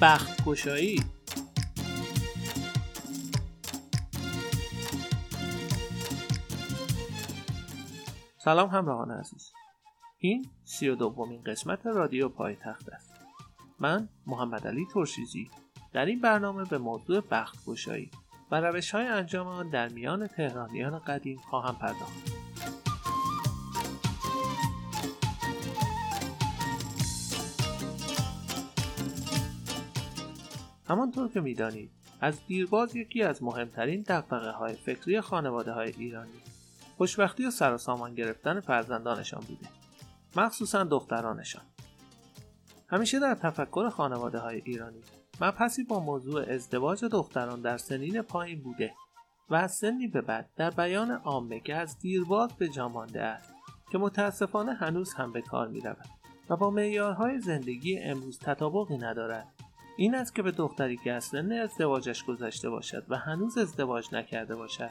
بخت گشایی سلام همراهان عزیز. این سی و دومین قسمت رادیو پایتخت است. من محمد علی ترشیزی در این برنامه به موضوع بخت گشایی و روش های انجام آن در میان تهرانیان قدیم خواهم پرداخت. همانطور که می‌دانید از دیرباز یکی از مهمترین دقدقه های فکری خانواده های ایرانی خوشبختی و سر و سامان گرفتن فرزندانشان بوده مخصوصا دخترانشان. همیشه در تفکر خانواده های ایرانی مبحثی با موضوع ازدواج دختران در سنین پایین بوده و از سنی به بعد در بیان عامه که از دیرباز به جا مانده است که متاسفانه هنوز هم به کار می رود و با معیارهای زندگی امروز تطابقی ندارد. این است که به دختری که از سن ازدواجش گذشته باشد و هنوز ازدواج نکرده باشد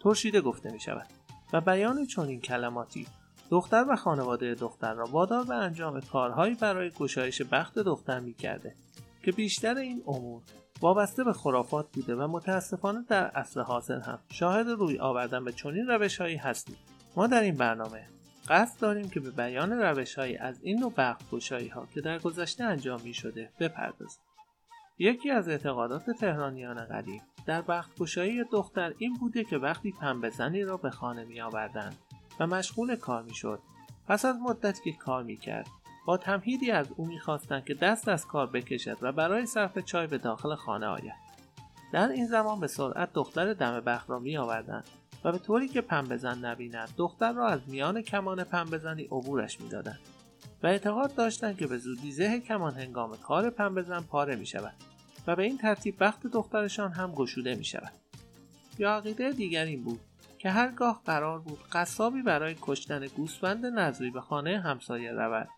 ترشیده گفته می شود و بیان چنین کلماتی دختر و خانواده دختر را وادار به انجام کارهایی برای گشایش بخت دختر می کرده که بیشتر این امور وابسته به خرافات بوده و متاسفانه در اصل حاصل هم شاهد روی آوردن به چنین روشهایی هستیم. ما در این برنامه قصد داریم که به بیان روشهایی از این نوع بخت ها که در گذشته انجام می شده بپردازیم. یکی از اعتقادات تهرانیان قدیم در بخت گشایی دختر این بوده که وقتی پنبه زنی را به خانه می آوردن و مشغول کار می شد پس از مدت که کار می کرد با تمهیدی از او می‌خواستند که دست از کار بکشد و برای صرف چای به داخل خانه آید. در این زمان به سرعت دختر دم بخت را و به طوری که پنبهزن نبیند دختر را از میان کمان پنبهزنی عبورش می‌دادند. و اعتقاد داشتند که به زودی زه کمان هنگام کار پنبهزن پاره می شود و به این ترتیب بخت دخترشان هم گشوده می شود. یا عقیده دیگر این بود که هرگاه قرار بود قصابی برای کشتن گوسفند نظری به خانه همسایه رود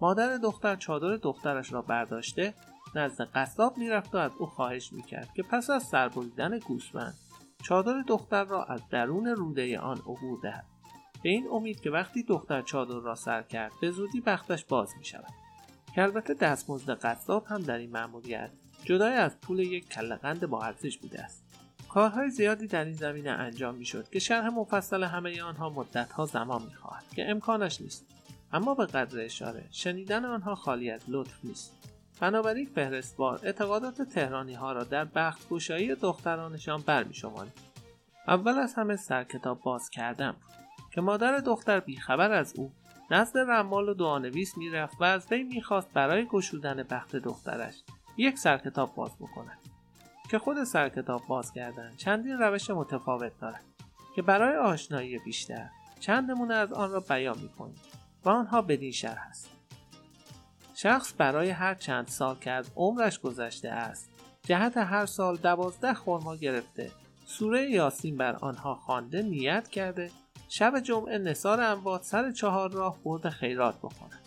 مادر دختر چادر دخترش را برداشته نزد قصاب می‌رفت و از او خواهش می‌کرد که پس از سربریدن گوسفند چادر دختر را از درون روده آن عبور دهد به این امید که وقتی دختر چادر را سر کرد به زودی بختش باز می شود که البته دستمزد قصاب هم در این مأموریت جدای از پول یک کلقند با ارزش بوده است. کارهای زیادی در این زمینه انجام می‌شد که شرح مفصل همه آنها مدتها زمان می‌خواهد که امکانش نیست. اما به قدر اشاره شنیدن آنها خالی از لطف نیست. بنابراین فهرستوار اعتقادات تهرانی ها را در بخت گوشایی دخترانشان برمیشماریم اول از همه سرکتاب باز کردم که مادر دختر بیخبر از او نزد رمال و دعانویس می‌رفت و از وی می‌خواست برای گشودن بخت دخترش یک سرکتاب باز بکنند که خود سرکتاب باز کردن چندین روش متفاوت دارد که برای آشنایی بیشتر چند نمونه از آن را بیان می‌کنیم و آنها بدین شرح است. شخص برای هر چند سال که از عمرش گذشته است جهت هر سال دوازده خورما گرفته سوره یاسین بر آنها خوانده نیت کرده شب جمعه نصار اموات سر چهار راه برد خیرات بکند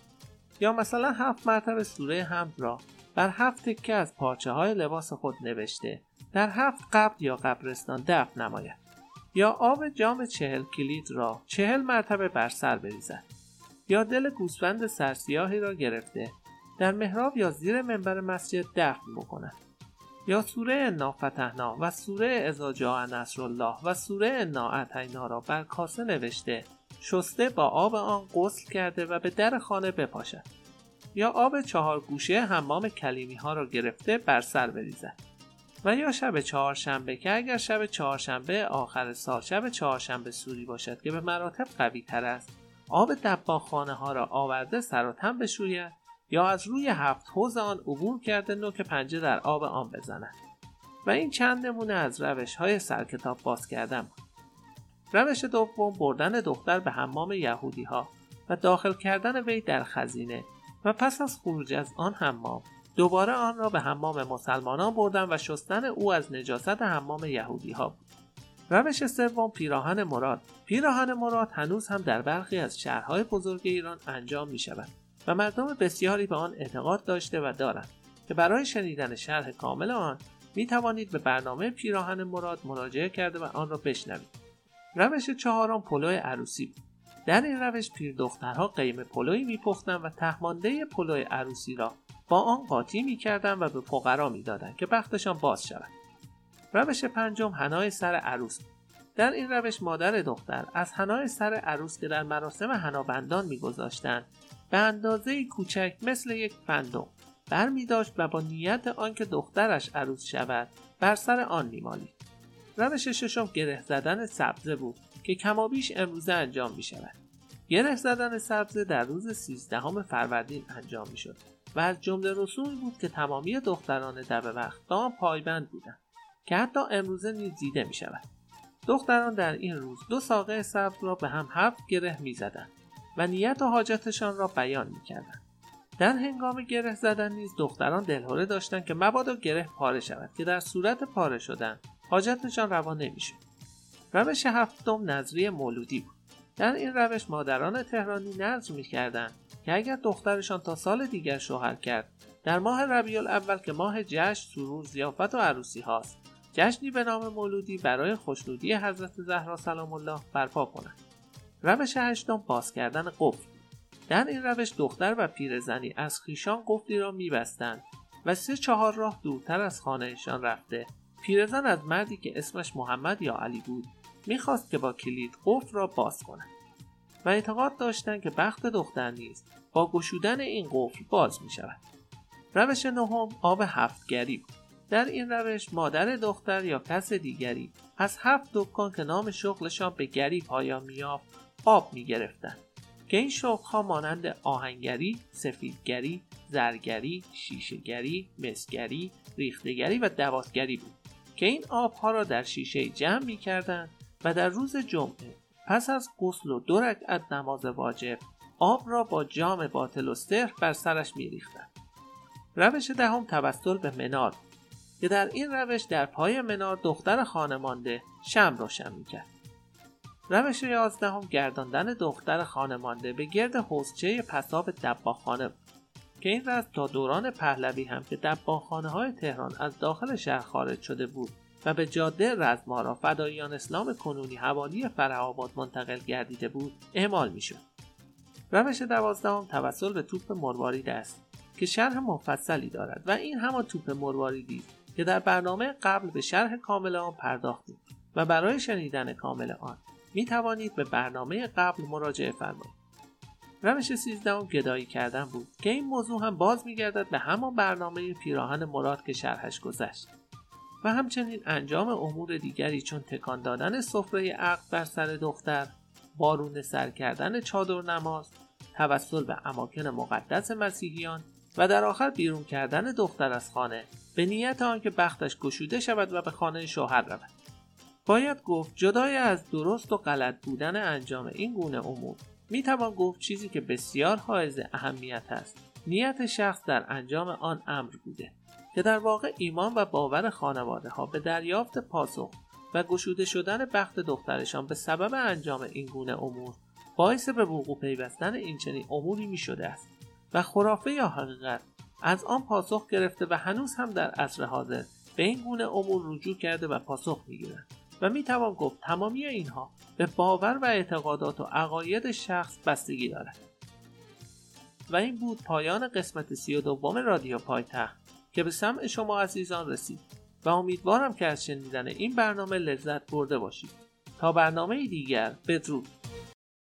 یا مثلا هفت مرتبه سوره حمد را بر هفت تکه از پارچه های لباس خود نوشته در هفت قبر یا قبرستان دفن نماید. یا آب جام چهل کلید را چهل مرتبه بر سر بریزد. یا دل گوسفند سرسیاهی را گرفته در محراب یا زیر منبر مسجد دفن بکند یا سوره انا فتحنا و سوره ازا نصر الله و سوره انا اعطینا را بر کاسه نوشته شسته با آب آن غسل کرده و به در خانه بپاشد. یا آب چهار گوشه حمام کلیمی ها را گرفته بر سر بریزد. و یا شب چهارشنبه که اگر شب چهارشنبه آخر سال شب چهارشنبه سوری باشد که به مراتب قوی تر است آب دباخانه ها را آورده سر و تن بشوید یا از روی هفت حوز آن عبور کرده نوک پنجه در آب آن بزند و این چند نمونه از روش های سرکتاب باز کردن بود روش دوم بردن دختر به حمام یهودی ها و داخل کردن وی در خزینه و پس از خروج از آن حمام دوباره آن را به حمام مسلمانان بردن و شستن او از نجاست حمام یهودی ها بود. روش سوم پیراهن مراد. پیراهن مراد هنوز هم در برخی از شهرهای بزرگ ایران انجام می شود و مردم بسیاری به آن اعتقاد داشته و دارند که برای شنیدن شرح کامل آن می توانید به برنامه پیراهن مراد مراجعه کرده و آن را بشنوید. روش چهارم پلو عروسی بود. در این روش پیر دخترها قیم پلوی میپختند و تهمانده پلوی عروسی را با آن قاطی می‌کردند و به فقرا می‌دادند که بختشان باز شود. روش پنجم هنای سر عروس در این روش مادر دختر از هنای سر عروس که در مراسم هنابندان میگذاشتند به اندازه کوچک مثل یک فندق بر می داشت و با نیت آنکه دخترش عروس شود بر سر آن میمالید. روش ششم گره زدن سبزه بود که کمابیش امروزه انجام می شود گره زدن سبزه در روز سیزدهم فروردین انجام می شد و از جمله رسومی بود که تمامی دختران دبه وقت آن پایبند بودند که حتی امروزه نیز دیده می شود دختران در این روز دو ساقه سبز را به هم هفت گره می زدن و نیت و حاجتشان را بیان می کردن. در هنگام گره زدن نیز دختران دلهوره داشتند که مبادا گره پاره شود که در صورت پاره شدن حاجتشان روا نمی‌شد. روش هفتم نظری مولودی بود. در این روش مادران تهرانی نظر می‌کردند که اگر دخترشان تا سال دیگر شوهر کرد در ماه ربیع الاول که ماه جشن سرور زیافت و عروسی هاست جشنی به نام مولودی برای خوشنودی حضرت زهرا سلام الله برپا کنند روش هشتم باز کردن قفل در این روش دختر و پیرزنی از خیشان قفلی را میبستند و سه چهار راه دورتر از خانهشان رفته پیرزن از مردی که اسمش محمد یا علی بود می‌خواست که با کلید قفل را باز کند و اعتقاد داشتند که بخت دختر نیز با گشودن این قفل باز می شود. روش نهم آب هفتگری بود. در این روش مادر دختر یا کس دیگری از هفت دکان که نام شغلشان به گری پایان میافت آب می گرفتن. که این شغلها مانند آهنگری، سفیدگری، زرگری، شیشهگری، مسگری، ریختگری و دواتگری بود که این آبها را در شیشه جمع می کردن و در روز جمعه پس از غسل و دو رکعت نماز واجب آب را با جام باطل و سر بر سرش می ریختن. روش دهم توسل به منار که در این روش در پای منار دختر خانمانده شم روشن می کرد. روش یازدهم گرداندن دختر خانمانده به گرد حوزچه پساب دباخانه که این رسم تا دوران پهلوی هم که دباخانه های تهران از داخل شهر خارج شده بود و به جاده رزمارا فداییان اسلام کنونی حوالی فرهآباد منتقل گردیده بود اعمال می‌شد. روش دوازدهم توسل به توپ مروارید است که شرح مفصلی دارد و این همان توپ مرواریدی است که در برنامه قبل به شرح کامل آن پرداختیم و برای شنیدن کامل آن می توانید به برنامه قبل مراجعه فرمایید. روش سیزدهم گدایی کردن بود که این موضوع هم باز میگردد به همان برنامه پیراهن مراد که شرحش گذشت. و همچنین انجام امور دیگری چون تکان دادن سفره عقد بر سر دختر بارون سر کردن چادر نماز توسل به اماکن مقدس مسیحیان و در آخر بیرون کردن دختر از خانه به نیت آنکه بختش گشوده شود و به خانه شوهر رود. باید گفت جدای از درست و غلط بودن انجام این گونه امور می‌توان گفت چیزی که بسیار حائز اهمیت است. نیت شخص در انجام آن امر بوده که در واقع ایمان و باور خانواده ها به دریافت پاسخ و گشوده شدن بخت دخترشان به سبب انجام این گونه امور باعث به وقوع پیوستن این چنین اموری می شده است و خرافه یا حقیقت از آن پاسخ گرفته و هنوز هم در عصر حاضر به این گونه امور رجوع کرده و پاسخ می و می توان گفت تمامی اینها به باور و اعتقادات و عقاید شخص بستگی دارد. و این بود پایان قسمت سی و دوم رادیو پایتخت که به سمع شما عزیزان رسید و امیدوارم که از شنیدن این برنامه لذت برده باشید. تا برنامه دیگر بدرود.